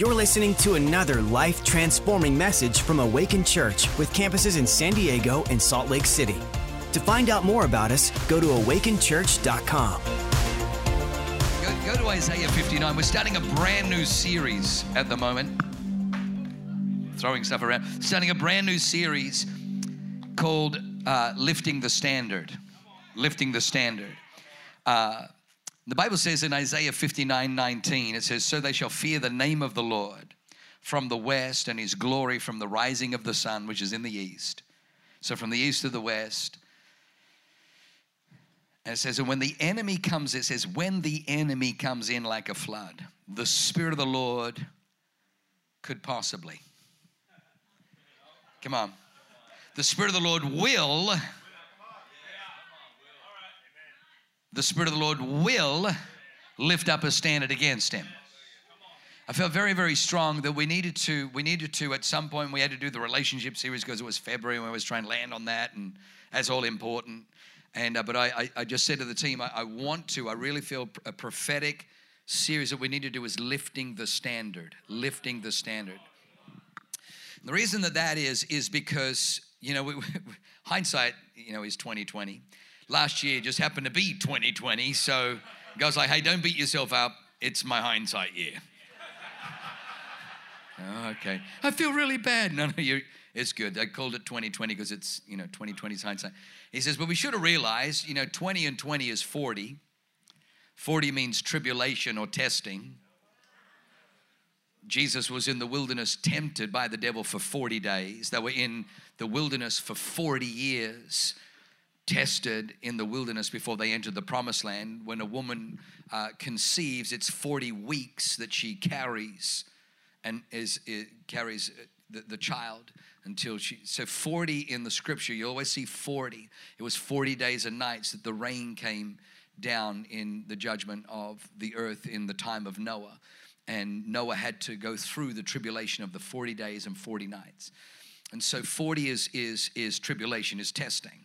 You're listening to another life transforming message from Awaken Church with campuses in San Diego and Salt Lake City. To find out more about us, go to awakenchurch.com. Go, go to Isaiah 59. We're starting a brand new series at the moment. Throwing stuff around. Starting a brand new series called uh, Lifting the Standard. Lifting the Standard. Uh, the Bible says in Isaiah 59 19, it says, So they shall fear the name of the Lord from the west and his glory from the rising of the sun, which is in the east. So from the east to the west. And it says, and when the enemy comes, it says, when the enemy comes in like a flood, the Spirit of the Lord could possibly. Come on. The Spirit of the Lord will the Spirit of the Lord will lift up a standard against him. I felt very, very strong that we needed to, we needed to, at some point, we had to do the relationship series because it was February and we was trying to land on that, and that's all important. And, uh, but I, I, I, just said to the team, I, I want to, I really feel a prophetic series that we need to do is lifting the standard, lifting the standard. The reason that that is, is because, you know, we, hindsight, you know, is 2020 last year just happened to be 2020. So God's like, hey, don't beat yourself up. It's my hindsight year. oh, okay. I feel really bad. No, no, you it's good. I called it 2020 because it's, you know, 2020's hindsight. He says, but we should have realized, you know, 20 and 20 is 40. 40 means tribulation or testing. Jesus was in the wilderness tempted by the devil for 40 days. They were in the wilderness for 40 years tested in the wilderness before they entered the promised land. When a woman uh, conceives, it's 40 weeks that she carries and is, carries uh, the, the child until she so 40 in the scripture you always see 40 it was 40 days and nights that the rain came down in the judgment of the earth in the time of noah. And noah had to go through the tribulation of the 40 days and 40 nights. And so 40 is is is tribulation is testing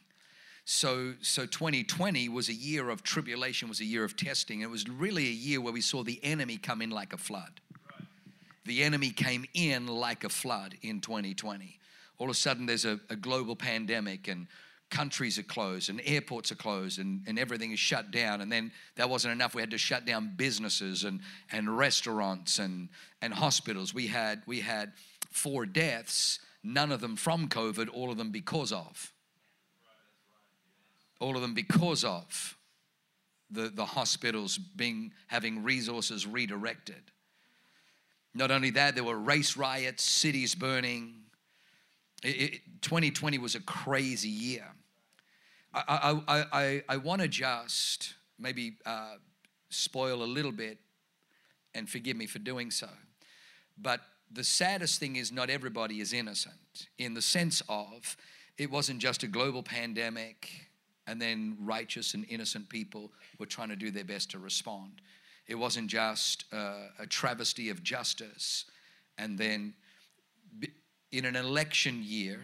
so, so 2020 was a year of tribulation, was a year of testing. It was really a year where we saw the enemy come in like a flood. The enemy came in like a flood in 2020. All of a sudden, there's a, a global pandemic, and countries are closed, and airports are closed, and, and everything is shut down. And then that wasn't enough. We had to shut down businesses and, and restaurants and, and hospitals. We had, we had four deaths, none of them from COVID, all of them because of all of them because of the, the hospitals being having resources redirected. Not only that, there were race riots, cities burning. It, it, 2020 was a crazy year. I, I, I, I want to just maybe uh, spoil a little bit, and forgive me for doing so. But the saddest thing is, not everybody is innocent in the sense of it wasn't just a global pandemic and then righteous and innocent people were trying to do their best to respond. It wasn't just uh, a travesty of justice, and then in an election year,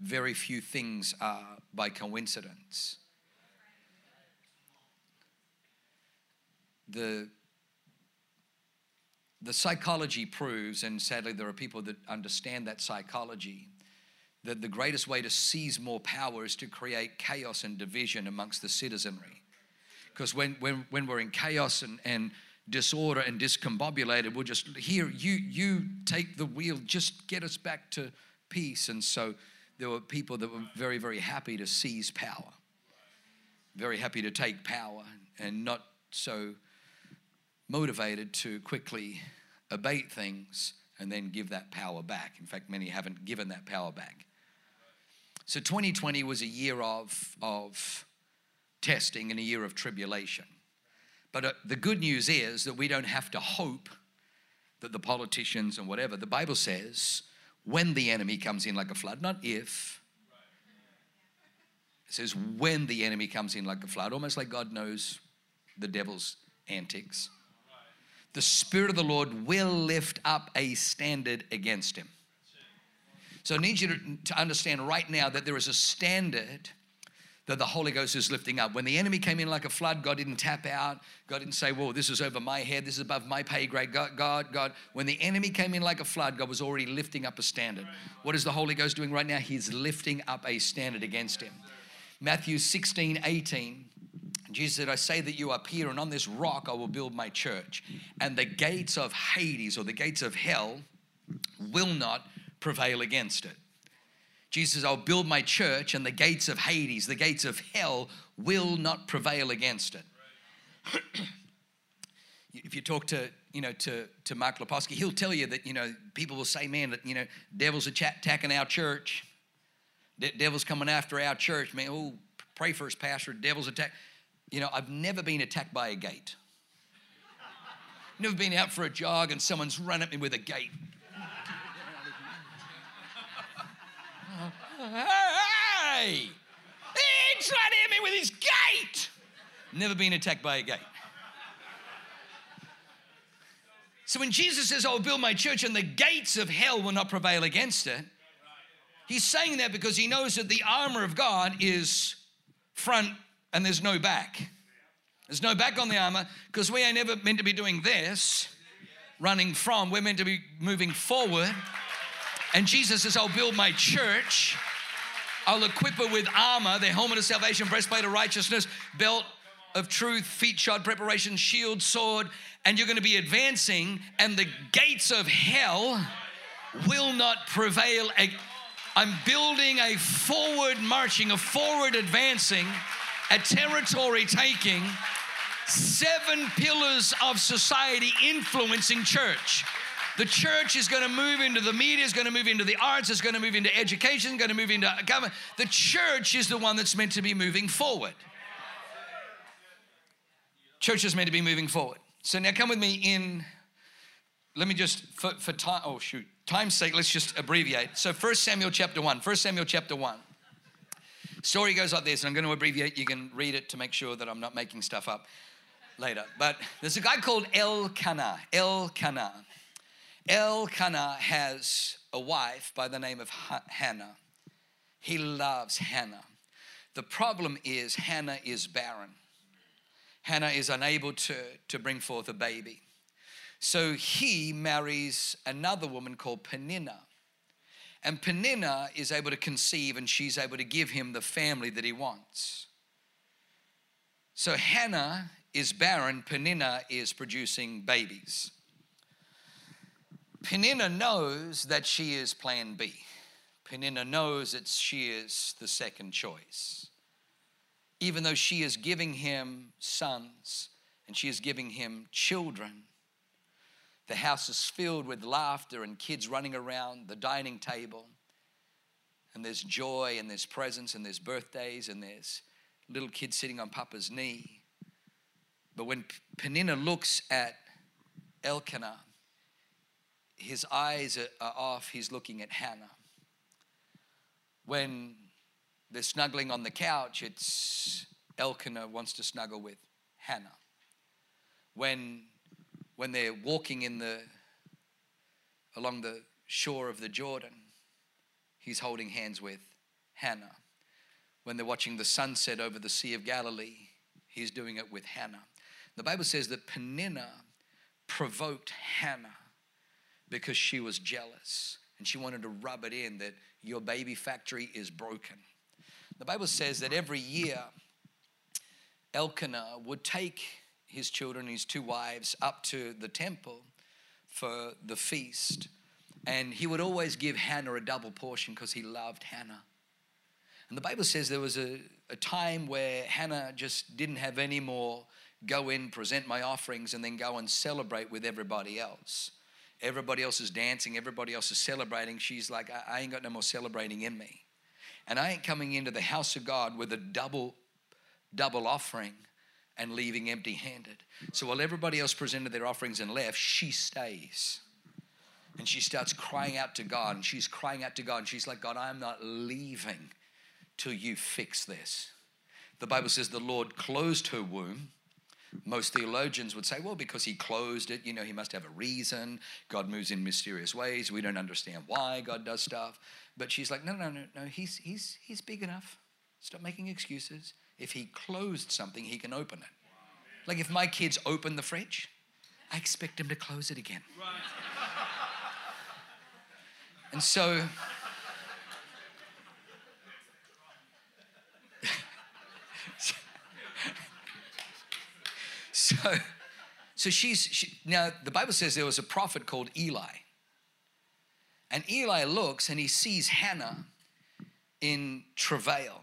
very few things are by coincidence. The, the psychology proves, and sadly, there are people that understand that psychology, that the greatest way to seize more power is to create chaos and division amongst the citizenry. Because when, when, when we're in chaos and, and disorder and discombobulated, we'll just, here, you, you take the wheel, just get us back to peace. And so there were people that were very, very happy to seize power, very happy to take power, and not so motivated to quickly abate things and then give that power back. In fact, many haven't given that power back. So 2020 was a year of, of testing and a year of tribulation. But uh, the good news is that we don't have to hope that the politicians and whatever, the Bible says, when the enemy comes in like a flood, not if. It says when the enemy comes in like a flood, almost like God knows the devil's antics. The Spirit of the Lord will lift up a standard against him. So I need you to, to understand right now that there is a standard that the Holy Ghost is lifting up. When the enemy came in like a flood, God didn't tap out. God didn't say, Whoa, this is over my head. This is above my pay grade. God, God, God. When the enemy came in like a flood, God was already lifting up a standard. What is the Holy Ghost doing right now? He's lifting up a standard against him. Matthew 16, 18. Jesus said, I say that you are Peter, and on this rock I will build my church. And the gates of Hades or the gates of hell will not prevail against it. Jesus says, I'll build my church, and the gates of Hades, the gates of hell, will not prevail against it. if you talk to you know to, to mark leposki he'll tell you that you know people will say man that you know devils are attacking our church. De- devils coming after our church. Man oh pray for us pastor. Devils attack. You know i've never been attacked by a gate. Never been out for a jog and someone's run at me with a gate Hey! He tried to hit me with his gate. Never been attacked by a gate. So when Jesus says, I'll build my church and the gates of hell will not prevail against it, he's saying that because he knows that the armor of God is front and there's no back. There's no back on the armor because we ain't ever meant to be doing this, running from. We're meant to be moving forward. And Jesus says, I'll build my church I'll equip her with armor, the helmet of salvation, breastplate of righteousness, belt of truth, feet shod preparation, shield, sword, and you're going to be advancing, and the gates of hell will not prevail. I'm building a forward marching, a forward advancing, a territory taking, seven pillars of society influencing church. The church is going to move into the media, is going to move into the arts, is going to move into education, going to move into government. The church is the one that's meant to be moving forward. Church is meant to be moving forward. So now come with me in, let me just, for, for time, oh shoot, time's sake, let's just abbreviate. So First Samuel chapter 1, 1 Samuel chapter 1. Story goes like this, and I'm going to abbreviate. You can read it to make sure that I'm not making stuff up later. But there's a guy called Elkanah. Elkanah. Elkanah has a wife by the name of Hannah. He loves Hannah. The problem is, Hannah is barren. Hannah is unable to, to bring forth a baby. So he marries another woman called Peninnah. And Peninnah is able to conceive and she's able to give him the family that he wants. So Hannah is barren, Peninnah is producing babies. Peninnah knows that she is plan B. Peninnah knows that she is the second choice. Even though she is giving him sons and she is giving him children, the house is filled with laughter and kids running around the dining table. And there's joy and there's presents and there's birthdays and there's little kids sitting on Papa's knee. But when Peninnah looks at Elkanah, his eyes are off, he's looking at Hannah. When they're snuggling on the couch, it's Elkanah wants to snuggle with Hannah. When, when they're walking in the, along the shore of the Jordan, he's holding hands with Hannah. When they're watching the sunset over the Sea of Galilee, he's doing it with Hannah. The Bible says that Peninnah provoked Hannah because she was jealous and she wanted to rub it in that your baby factory is broken. The Bible says that every year, Elkanah would take his children, his two wives, up to the temple for the feast. And he would always give Hannah a double portion because he loved Hannah. And the Bible says there was a, a time where Hannah just didn't have any more go in, present my offerings, and then go and celebrate with everybody else. Everybody else is dancing, everybody else is celebrating. She's like, I, I ain't got no more celebrating in me. And I ain't coming into the house of God with a double, double offering and leaving empty handed. So while everybody else presented their offerings and left, she stays. And she starts crying out to God, and she's crying out to God, and she's like, God, I'm not leaving till you fix this. The Bible says the Lord closed her womb most theologians would say, well, because he closed it, you know, he must have a reason. God moves in mysterious ways. We don't understand why God does stuff. But she's like, no, no, no, no, he's, he's, he's big enough. Stop making excuses. If he closed something, he can open it. Like if my kids open the fridge, I expect them to close it again. And so, so, so she's she, now the Bible says there was a prophet called Eli, and Eli looks and he sees Hannah in travail,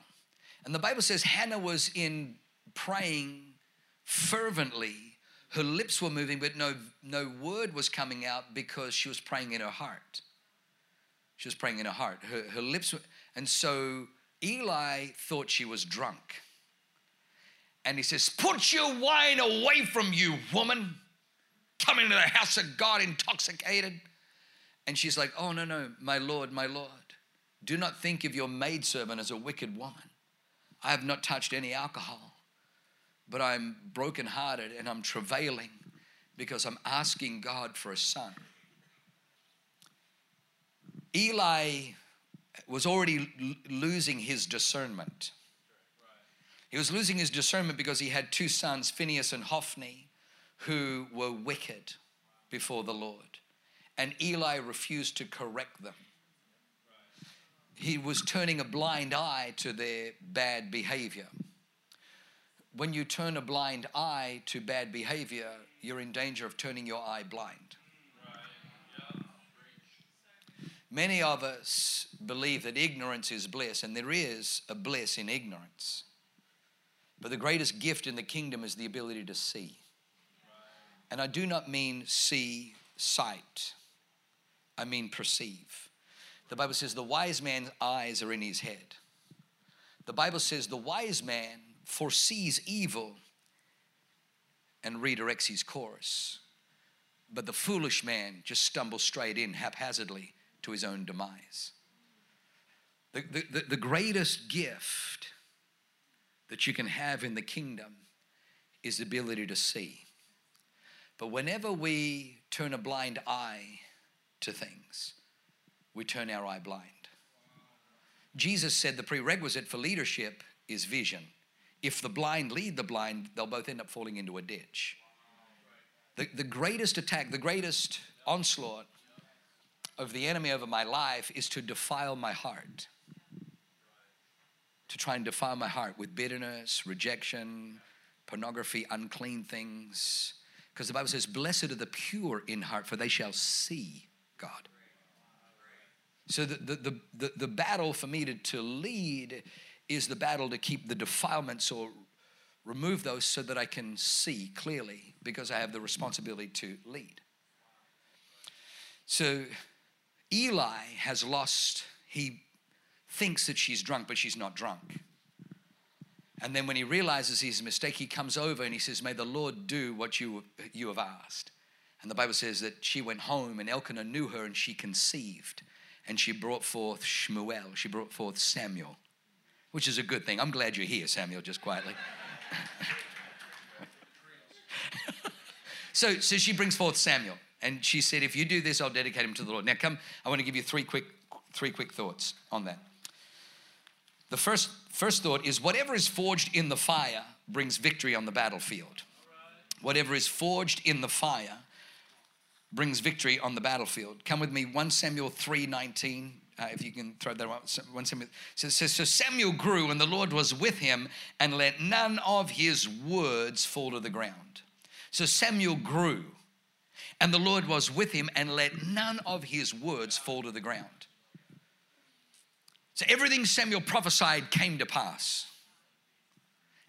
and the Bible says Hannah was in praying fervently. Her lips were moving, but no no word was coming out because she was praying in her heart. She was praying in her heart. Her, her lips were, and so Eli thought she was drunk. And he says, Put your wine away from you, woman. Come into the house of God intoxicated. And she's like, Oh, no, no, my Lord, my Lord. Do not think of your maidservant as a wicked woman. I have not touched any alcohol, but I'm brokenhearted and I'm travailing because I'm asking God for a son. Eli was already l- losing his discernment. He was losing his discernment because he had two sons, Phineas and Hophni, who were wicked before the Lord. And Eli refused to correct them. He was turning a blind eye to their bad behavior. When you turn a blind eye to bad behavior, you're in danger of turning your eye blind. Many of us believe that ignorance is bliss, and there is a bliss in ignorance. But the greatest gift in the kingdom is the ability to see. And I do not mean see sight, I mean perceive. The Bible says the wise man's eyes are in his head. The Bible says the wise man foresees evil and redirects his course. But the foolish man just stumbles straight in haphazardly to his own demise. The, the, the, the greatest gift that you can have in the kingdom is the ability to see. But whenever we turn a blind eye to things, we turn our eye blind. Jesus said the prerequisite for leadership is vision. If the blind lead the blind, they'll both end up falling into a ditch. The, the greatest attack, the greatest onslaught of the enemy over my life is to defile my heart. To try and defile my heart with bitterness, rejection, pornography, unclean things. Because the Bible says, Blessed are the pure in heart, for they shall see God. So the, the, the, the, the battle for me to, to lead is the battle to keep the defilements or remove those so that I can see clearly because I have the responsibility to lead. So Eli has lost, he thinks that she's drunk, but she's not drunk. And then when he realizes he's a mistake, he comes over and he says, May the Lord do what you, you have asked. And the Bible says that she went home and Elkanah knew her and she conceived and she brought forth Shmuel. She brought forth Samuel, which is a good thing. I'm glad you're here, Samuel, just quietly. so, so she brings forth Samuel. And she said, If you do this, I'll dedicate him to the Lord. Now, come, I want to give you three quick, three quick thoughts on that. The first, first thought is whatever is forged in the fire brings victory on the battlefield. Whatever is forged in the fire brings victory on the battlefield. Come with me, 1 Samuel 3 19. Uh, if you can throw that out, 1 Samuel says, so Samuel grew, and the Lord was with him, and let none of his words fall to the ground. So Samuel grew and the Lord was with him and let none of his words fall to the ground. So everything Samuel prophesied came to pass.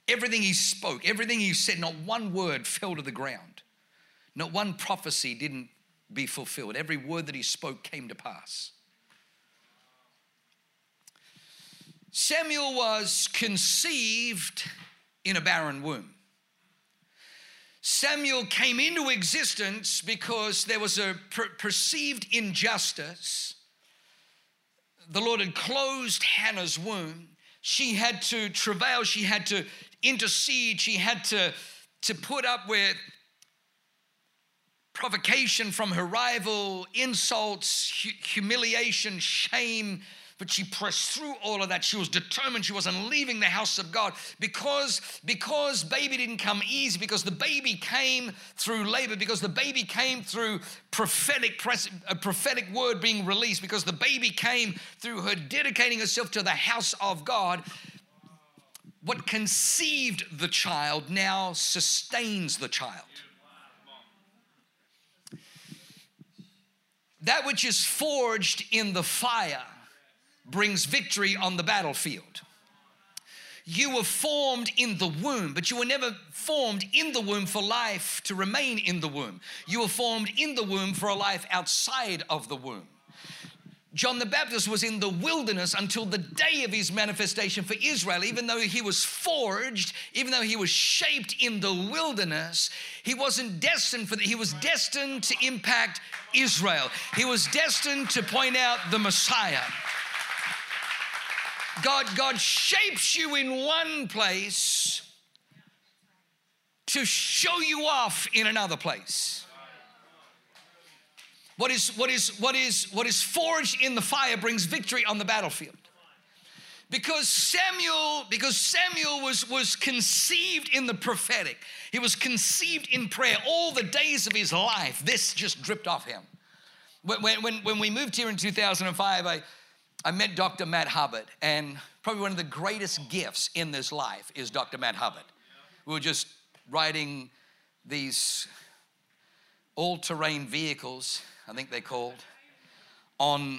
Everything he spoke, everything he said, not one word fell to the ground. Not one prophecy didn't be fulfilled. Every word that he spoke came to pass. Samuel was conceived in a barren womb. Samuel came into existence because there was a per- perceived injustice. The Lord had closed Hannah's womb. She had to travail, she had to intercede, she had to, to put up with provocation from her rival, insults, hu- humiliation, shame but she pressed through all of that. She was determined. She wasn't leaving the house of God because, because baby didn't come easy, because the baby came through labor, because the baby came through prophetic, a prophetic word being released, because the baby came through her dedicating herself to the house of God. What conceived the child now sustains the child. That which is forged in the fire brings victory on the battlefield. You were formed in the womb, but you were never formed in the womb for life to remain in the womb. You were formed in the womb for a life outside of the womb. John the Baptist was in the wilderness until the day of his manifestation for Israel. Even though he was forged, even though he was shaped in the wilderness, he wasn't destined for that. He was destined to impact Israel. He was destined to point out the Messiah. God, God shapes you in one place to show you off in another place. What is, what is, what is, what is forged in the fire brings victory on the battlefield. Because Samuel, because Samuel was, was conceived in the prophetic. He was conceived in prayer all the days of his life. This just dripped off him. When, when, when we moved here in 2005, I, I met Dr. Matt Hubbard, and probably one of the greatest gifts in this life is Dr. Matt Hubbard. We were just riding these all terrain vehicles I think they're called, on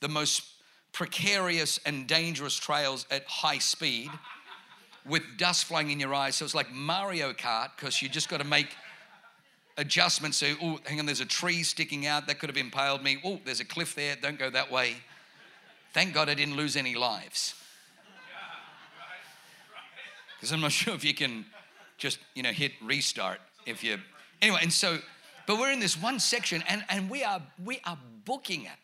the most precarious and dangerous trails at high speed with dust flying in your eyes. So it's like Mario Kart because you just got to make adjustments. So, oh, hang on, there's a tree sticking out that could have impaled me. Oh, there's a cliff there. Don't go that way. Thank God I didn't lose any lives. Because I'm not sure if you can just, you know, hit restart if you. Anyway, and so but we're in this one section and, and we are we are booking it.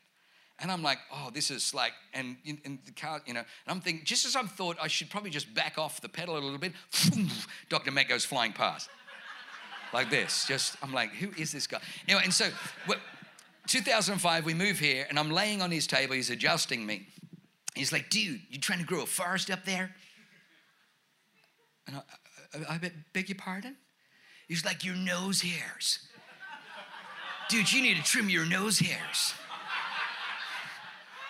And I'm like, oh, this is like, and in, the car, you know, and I'm thinking, just as I thought I should probably just back off the pedal a little bit, Dr. Matt goes flying past. Like this. Just, I'm like, who is this guy? Anyway, and so 2005, we move here, and I'm laying on his table, he's adjusting me. He's like, dude, you trying to grow a forest up there? And I, I, I beg your pardon? He's like, your nose hairs dude, you need to trim your nose hairs.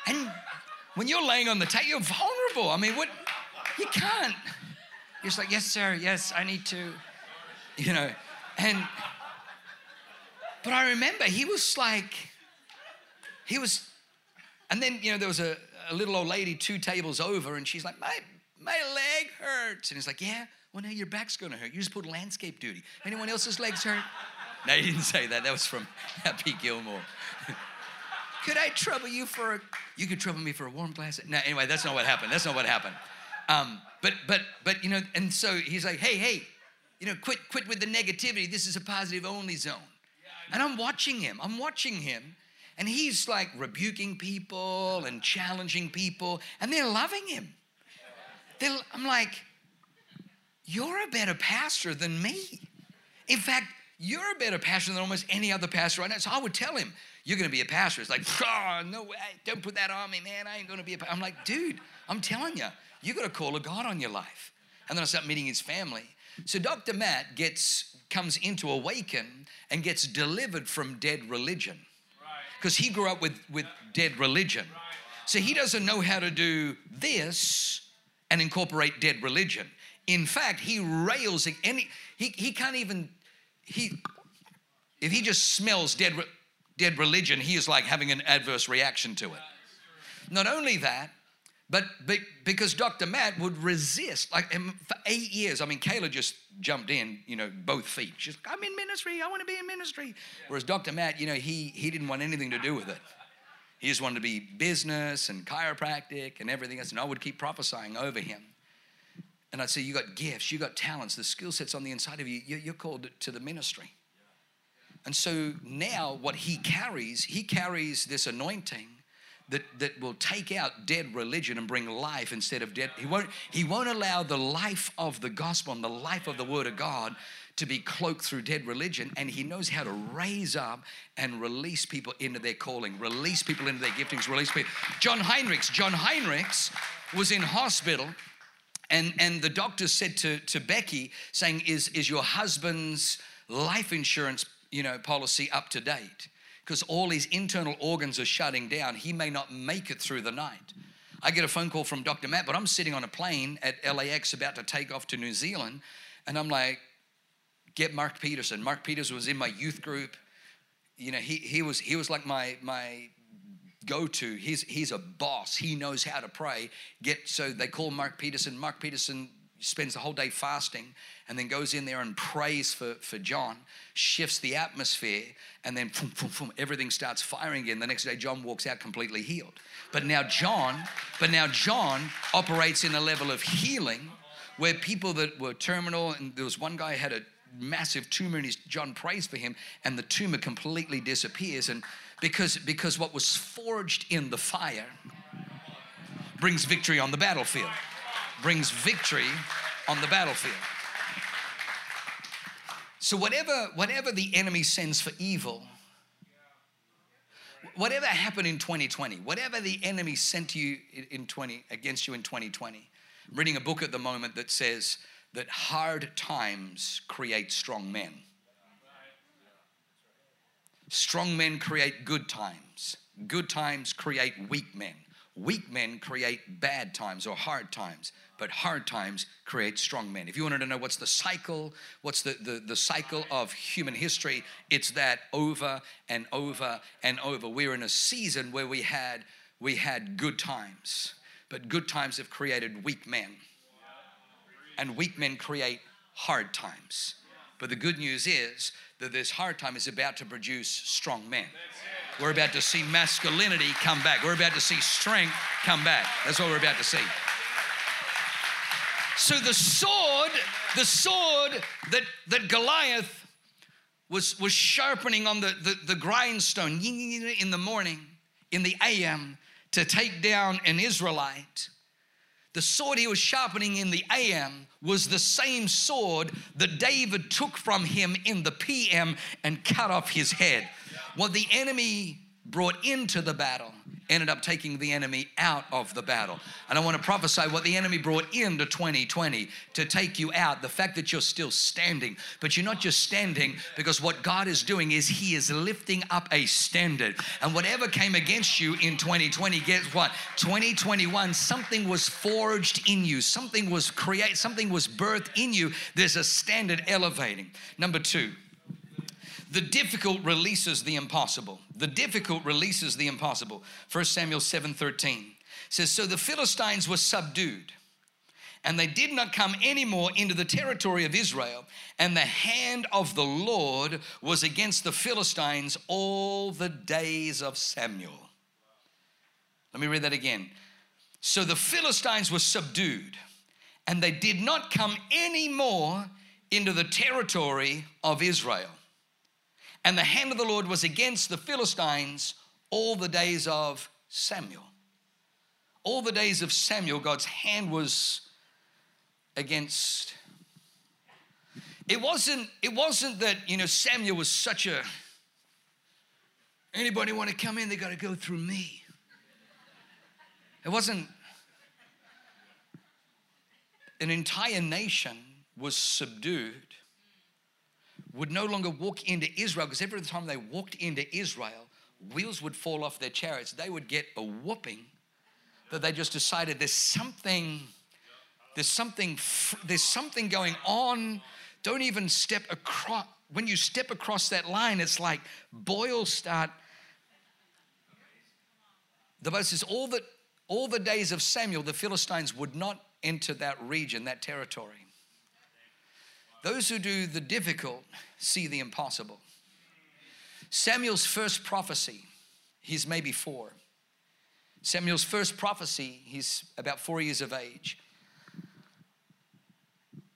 And when you're laying on the table, you're vulnerable. I mean, what? You can't. You're like, yes, sir, yes, I need to, you know. And, but I remember he was like, he was, and then, you know, there was a, a little old lady two tables over, and she's like, my, my leg hurts. And he's like, yeah, well, now your back's gonna hurt. You just put landscape duty. Anyone else's legs hurt? No, he didn't say that. That was from Happy Gilmore. could I trouble you for a, you could trouble me for a warm glass? No, anyway, that's not what happened. That's not what happened. Um, but, but, but, you know, and so he's like, hey, hey, you know, quit, quit with the negativity. This is a positive only zone. And I'm watching him. I'm watching him. And he's like rebuking people and challenging people, and they're loving him. They're, I'm like, you're a better pastor than me. In fact, you're a better pastor than almost any other pastor right now. So I would tell him, You're going to be a pastor. It's like, oh, No way. Don't put that on me, man. I ain't going to be a pastor. I'm like, Dude, I'm telling you, you got to call a God on your life. And then I start meeting his family. So Dr. Matt gets comes into Awaken and gets delivered from dead religion. Because he grew up with, with dead religion. So he doesn't know how to do this and incorporate dead religion. In fact, he rails any he, he can't even he, if he just smells dead, dead religion, he is like having an adverse reaction to it. Not only that, but, but because Dr. Matt would resist, like for eight years, I mean, Kayla just jumped in, you know, both feet. She's like, I'm in ministry, I want to be in ministry. Whereas Dr. Matt, you know, he, he didn't want anything to do with it. He just wanted to be business and chiropractic and everything else. And I would keep prophesying over him. And I'd say, You got gifts, you got talents, the skill sets on the inside of you, you're called to the ministry. And so now, what he carries, he carries this anointing that, that will take out dead religion and bring life instead of dead. He won't, he won't allow the life of the gospel and the life of the word of God to be cloaked through dead religion, and he knows how to raise up and release people into their calling, release people into their giftings, release people. John Heinrichs, John Heinrichs was in hospital, and, and the doctor said to, to Becky, saying, is, is your husband's life insurance you know, policy up to date? Because all his internal organs are shutting down. He may not make it through the night. I get a phone call from Dr. Matt, but I'm sitting on a plane at LAX about to take off to New Zealand, and I'm like, get Mark Peterson. Mark Peterson was in my youth group. You know, he, he was he was like my my go-to. He's he's a boss. He knows how to pray. Get so they call Mark Peterson. Mark Peterson spends the whole day fasting and then goes in there and prays for, for John, shifts the atmosphere, and then boom, boom, boom, everything starts firing again. The next day, John walks out completely healed. But now John, but now John operates in a level of healing where people that were terminal, and there was one guy had a massive tumor and his, John prays for him, and the tumor completely disappears. And because because what was forged in the fire brings victory on the battlefield brings victory on the battlefield. So whatever whatever the enemy sends for evil, whatever happened in 2020, whatever the enemy sent you in 20 against you in 2020. I'm reading a book at the moment that says that hard times create strong men. Strong men create good times. Good times create weak men. Weak men create bad times or hard times but hard times create strong men. If you wanted to know what's the cycle, what's the, the, the cycle of human history, it's that over and over and over. We're in a season where we had we had good times, but good times have created weak men. And weak men create hard times. But the good news is that this hard time is about to produce strong men. We're about to see masculinity come back. We're about to see strength come back. That's what we're about to see. So the sword, the sword that, that Goliath was, was sharpening on the, the, the grindstone in the morning, in the AM, to take down an Israelite, the sword he was sharpening in the AM was the same sword that David took from him in the PM and cut off his head. What the enemy brought into the battle ended up taking the enemy out of the battle. And I want to prophesy what the enemy brought into 2020 to take you out. The fact that you're still standing, but you're not just standing because what God is doing is He is lifting up a standard. And whatever came against you in 2020, guess what? 2021, something was forged in you, something was created, something was birthed in you. There's a standard elevating. Number two, the difficult releases the impossible. The difficult releases the impossible. 1 Samuel 7:13 says, So the Philistines were subdued, and they did not come any more into the territory of Israel, and the hand of the Lord was against the Philistines all the days of Samuel. Let me read that again. So the Philistines were subdued, and they did not come any more into the territory of Israel. And the hand of the Lord was against the Philistines all the days of Samuel. All the days of Samuel, God's hand was against. It wasn't, it wasn't that, you know, Samuel was such a anybody want to come in, they got to go through me. It wasn't an entire nation was subdued would no longer walk into Israel because every time they walked into Israel, wheels would fall off their chariots. They would get a whooping that they just decided there's something, there's something, there's something going on. Don't even step across. When you step across that line, it's like boils start. The Bible says all the all the days of Samuel, the Philistines would not enter that region, that territory. Those who do the difficult see the impossible. Samuel's first prophecy, he's maybe four. Samuel's first prophecy, he's about four years of age.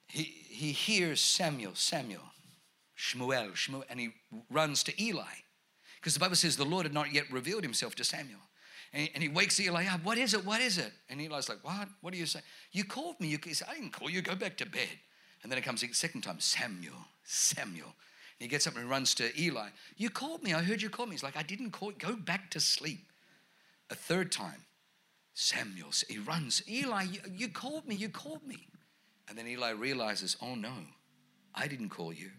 He, he hears Samuel, Samuel, Shmuel, Shmuel, and he runs to Eli. Because the Bible says the Lord had not yet revealed himself to Samuel. And he, and he wakes Eli up. What is it? What is it? And Eli's like, What? What do you say? You called me. You, he said, I didn't call you. Go back to bed. And then it comes the second time, Samuel, Samuel. And he gets up and runs to Eli. You called me. I heard you call me. He's like, I didn't call. Go back to sleep. A third time, Samuel. He runs. Eli, you, you called me. You called me. And then Eli realizes, oh no, I didn't call you.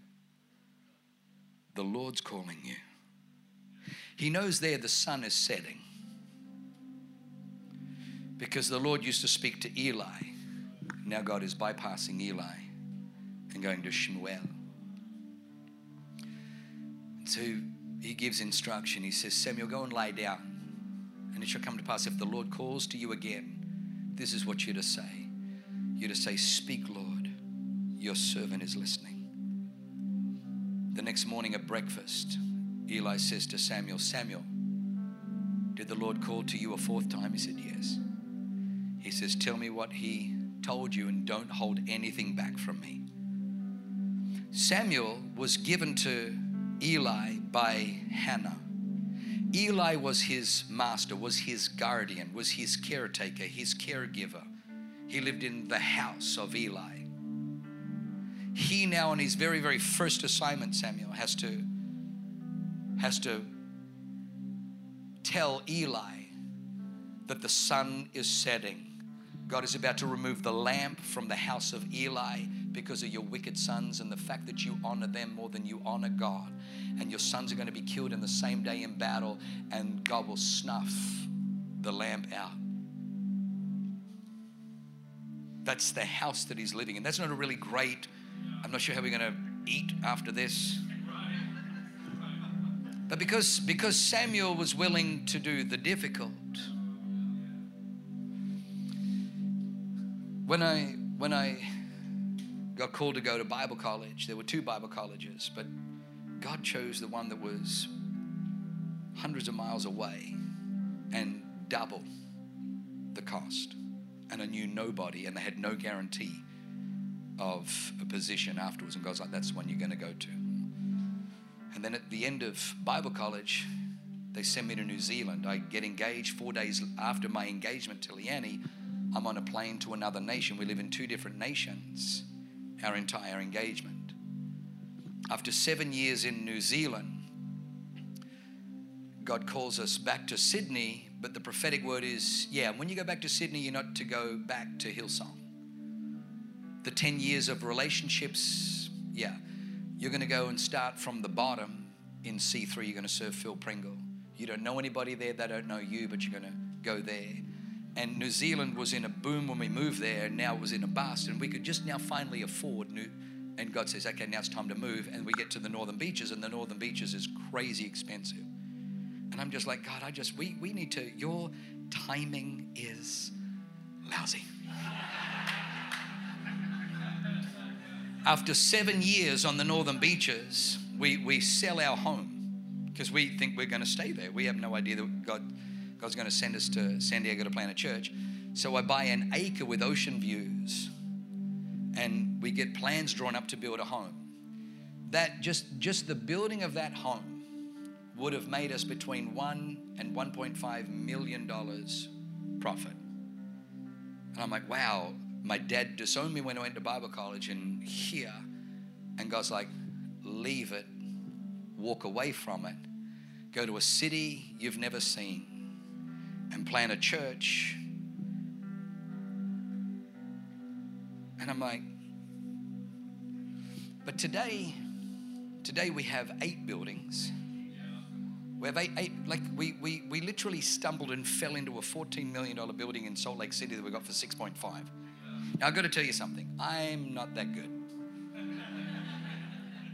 The Lord's calling you. He knows there the sun is setting because the Lord used to speak to Eli. Now God is bypassing Eli and going to Shmuel. So he gives instruction. He says, Samuel, go and lie down. And it shall come to pass if the Lord calls to you again, this is what you're to say. You're to say, Speak, Lord, your servant is listening. The next morning at breakfast, Eli says to Samuel, Samuel, did the Lord call to you a fourth time? He said, Yes. He says, Tell me what he told you and don't hold anything back from me. Samuel was given to Eli by Hannah. Eli was his master, was his guardian, was his caretaker, his caregiver. He lived in the house of Eli. He now, on his very, very first assignment, Samuel, has to has to tell Eli that the sun is setting God is about to remove the lamp from the house of Eli because of your wicked sons and the fact that you honor them more than you honor God. And your sons are going to be killed in the same day in battle, and God will snuff the lamp out. That's the house that he's living in. That's not a really great, I'm not sure how we're going to eat after this. But because, because Samuel was willing to do the difficult, When I when I got called to go to Bible college, there were two Bible colleges, but God chose the one that was hundreds of miles away and double the cost. And I knew nobody, and they had no guarantee of a position afterwards. And God's like, that's the one you're going to go to. And then at the end of Bible college, they send me to New Zealand. I get engaged four days after my engagement to Leanne. I'm on a plane to another nation. We live in two different nations, our entire engagement. After seven years in New Zealand, God calls us back to Sydney, but the prophetic word is yeah, when you go back to Sydney, you're not to go back to Hillsong. The 10 years of relationships, yeah, you're going to go and start from the bottom in C3. You're going to serve Phil Pringle. You don't know anybody there, they don't know you, but you're going to go there and New Zealand was in a boom when we moved there, and now it was in a bust, and we could just now finally afford new. And God says, okay, now it's time to move. And we get to the northern beaches, and the northern beaches is crazy expensive. And I'm just like, God, I just, we, we need to, your timing is lousy. After seven years on the northern beaches, we, we sell our home because we think we're going to stay there. We have no idea that God God's going to send us to San Diego to plant a church. So I buy an acre with ocean views and we get plans drawn up to build a home. That just just the building of that home would have made us between 1 and 1.5 million dollars profit. And I'm like, wow, my dad disowned me when I went to Bible college and here and God's like, leave it, walk away from it, go to a city you've never seen and plant a church. And I'm like, but today, today we have eight buildings. We have eight, eight like we, we, we literally stumbled and fell into a $14 million building in Salt Lake City that we got for 6.5. Now I've got to tell you something. I'm not that good.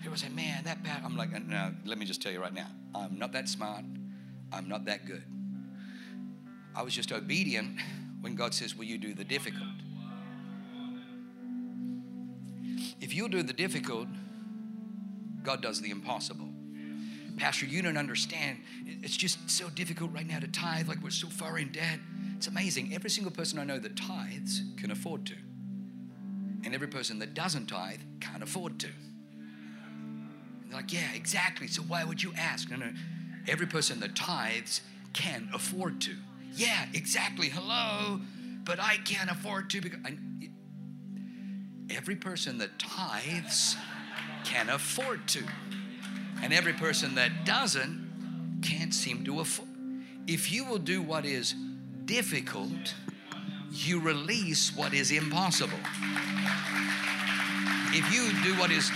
People say, man, that bad. I'm like, uh, no, let me just tell you right now. I'm not that smart. I'm not that good. I was just obedient when God says, Will you do the difficult? If you'll do the difficult, God does the impossible. Pastor, you don't understand. It's just so difficult right now to tithe, like we're so far in debt. It's amazing. Every single person I know that tithes can afford to. And every person that doesn't tithe can't afford to. And they're like, yeah, exactly. So why would you ask? No, no. Every person that tithes can afford to. Yeah, exactly. Hello, but I can't afford to because I, every person that tithes can afford to. And every person that doesn't can't seem to afford. If you will do what is difficult, you release what is impossible. If you do what is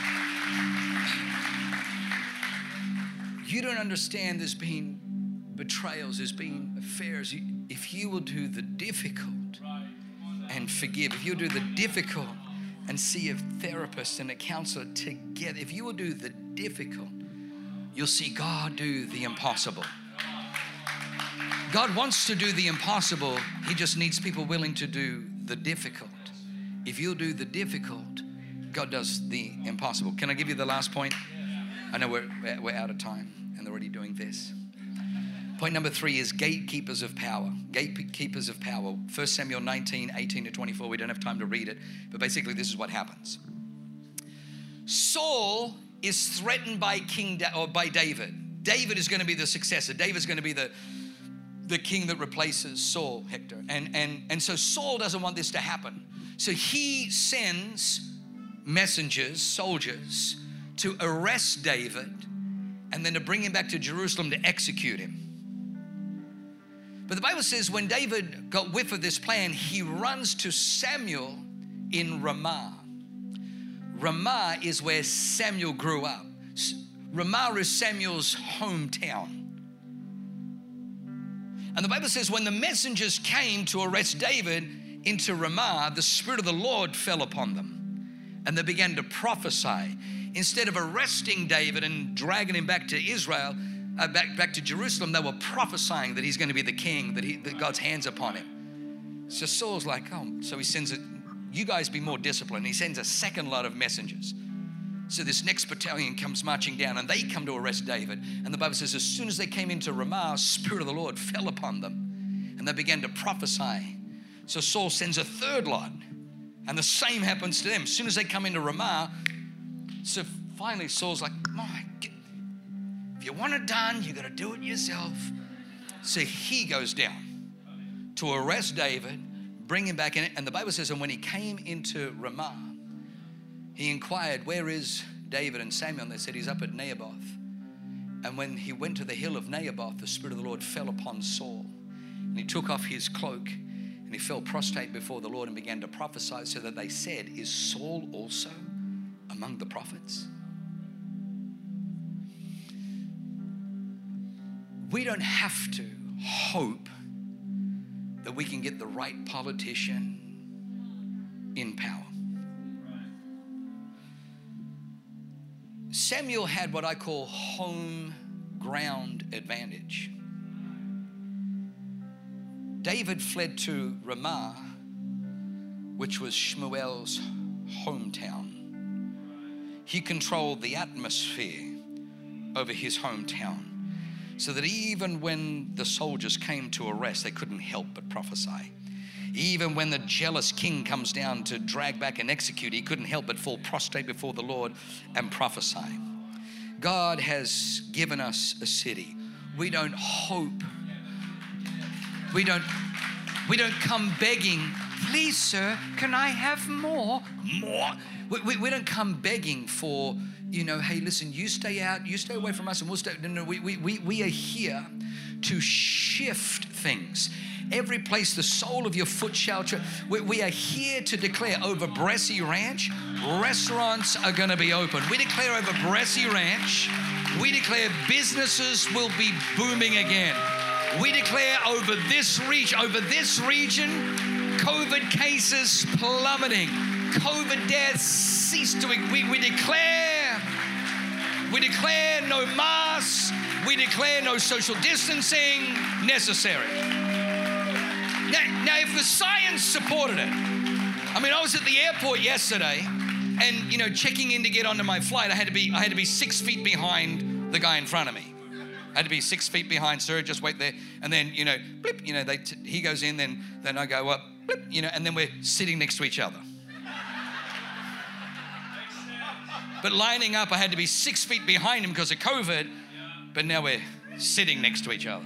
you don't understand there's been betrayals, there's affairs. If you will do the difficult and forgive, if you'll do the difficult and see a therapist and a counselor together, if you will do the difficult, you'll see God do the impossible. God wants to do the impossible, He just needs people willing to do the difficult. If you'll do the difficult, God does the impossible. Can I give you the last point? I know we're, we're out of time and they're already doing this. Point number three is gatekeepers of power. Gatekeepers of power. 1 Samuel 19, 18 to 24. We don't have time to read it, but basically, this is what happens. Saul is threatened by King da- or by David. David is going to be the successor. David's going to be the the king that replaces Saul, Hector. And and and so Saul doesn't want this to happen. So he sends messengers, soldiers to arrest David and then to bring him back to Jerusalem to execute him. But the Bible says when David got whiff of this plan, he runs to Samuel in Ramah. Ramah is where Samuel grew up. Ramah is Samuel's hometown. And the Bible says when the messengers came to arrest David into Ramah, the Spirit of the Lord fell upon them. And they began to prophesy. Instead of arresting David and dragging him back to Israel, uh, back, back to Jerusalem, they were prophesying that he's going to be the king, that, he, that God's hand's upon him. So Saul's like, oh, so he sends it, you guys be more disciplined. He sends a second lot of messengers. So this next battalion comes marching down and they come to arrest David. And the Bible says, as soon as they came into Ramah, Spirit of the Lord fell upon them and they began to prophesy. So Saul sends a third lot and the same happens to them. As soon as they come into Ramah, so finally Saul's like, my if you want it done, you got to do it yourself. So he goes down to arrest David, bring him back in. And the Bible says, and when he came into Ramah, he inquired, Where is David and Samuel? And they said, He's up at Naboth. And when he went to the hill of Naboth, the Spirit of the Lord fell upon Saul. And he took off his cloak and he fell prostrate before the Lord and began to prophesy, so that they said, Is Saul also among the prophets? We don't have to hope that we can get the right politician in power. Samuel had what I call home ground advantage. David fled to Ramah, which was Shmuel's hometown. He controlled the atmosphere over his hometown so that even when the soldiers came to arrest, they couldn't help but prophesy. Even when the jealous king comes down to drag back and execute, he couldn't help but fall prostrate before the Lord and prophesy. God has given us a city. We don't hope. We don't we don't come begging, please, sir, can I have more? More. We, we, we don't come begging for you know, hey, listen, you stay out, you stay away from us, and we'll stay. No, no, we, we, we, we are here to shift things. Every place the sole of your foot shall tread. We, we are here to declare over Bressi Ranch, restaurants are going to be open. We declare over Bressi Ranch, we declare businesses will be booming again. We declare over this region, over this region, COVID cases plummeting, COVID deaths cease to. We, we declare we declare no masks. We declare no social distancing necessary. Now, now, if the science supported it, I mean, I was at the airport yesterday, and you know, checking in to get onto my flight, I had to be I had to be six feet behind the guy in front of me. I had to be six feet behind, sir. Just wait there, and then you know, blip, you know, they t- he goes in, then then I go up, blip, you know, and then we're sitting next to each other. But lining up, I had to be six feet behind him because of COVID. But now we're sitting next to each other.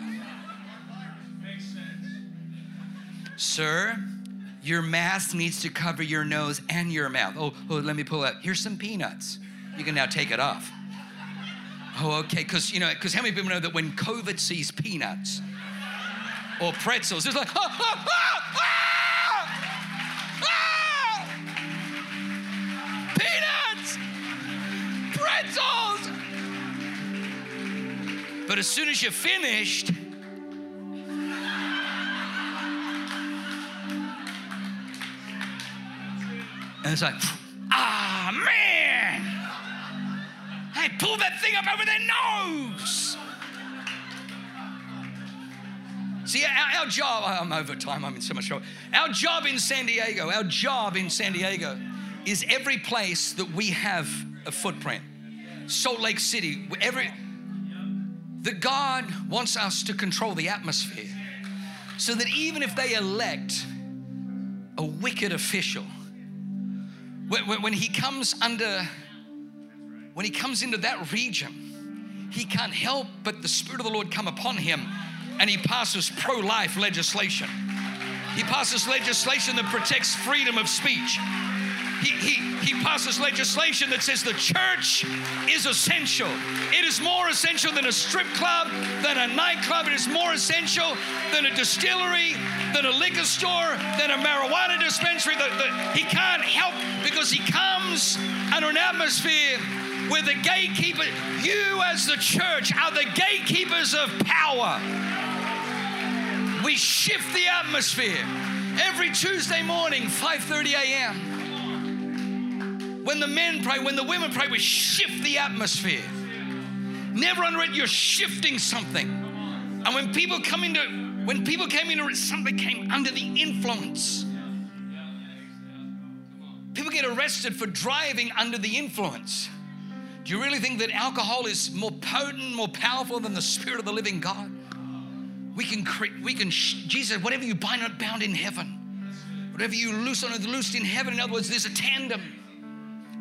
Sir, your mask needs to cover your nose and your mouth. Oh, oh, let me pull out. Here's some peanuts. You can now take it off. Oh, okay, because you know, because how many people know that when COVID sees peanuts or pretzels, it's like, pretzels. But as soon as you're finished, and it's like, ah, man. Hey, pull that thing up over their nose. See, our, our job, I'm over time, I'm in so much trouble. Our job in San Diego, our job in San Diego is every place that we have a footprint. Salt Lake City, every, that God wants us to control the atmosphere so that even if they elect a wicked official, when, when he comes under, when he comes into that region, he can't help but the Spirit of the Lord come upon him and he passes pro life legislation. He passes legislation that protects freedom of speech. He, he, he passes legislation that says the church is essential. It is more essential than a strip club, than a nightclub. It is more essential than a distillery, than a liquor store, than a marijuana dispensary. The, the, he can't help because he comes under an atmosphere where the gatekeeper, you as the church, are the gatekeepers of power. We shift the atmosphere every Tuesday morning, 5:30 a.m. When the men pray, when the women pray, we shift the atmosphere. Never underrate, you're shifting something. And when people come into, when people came into, it, somebody came under the influence. People get arrested for driving under the influence. Do you really think that alcohol is more potent, more powerful than the Spirit of the living God? We can, create, we can, Jesus, whatever you bind on, bound in heaven. Whatever you loose on earth, loosed in heaven. In other words, there's a tandem.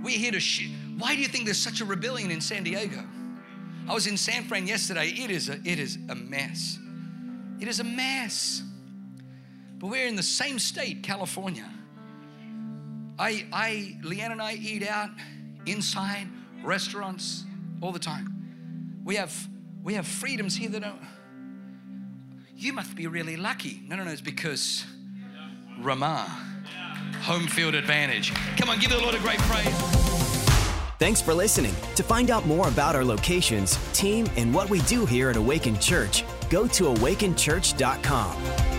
We're here to sh- Why do you think there's such a rebellion in San Diego? I was in San Fran yesterday. It is a, it is a mess. It is a mess. But we're in the same state, California. I, I, Leanne and I eat out inside restaurants all the time. We have, we have freedoms here that don't. You must be really lucky. No, no, no, it's because Ramah, home field advantage. Come on, give the Lord a great praise. Thanks for listening. To find out more about our locations, team, and what we do here at Awaken Church, go to awakenchurch.com.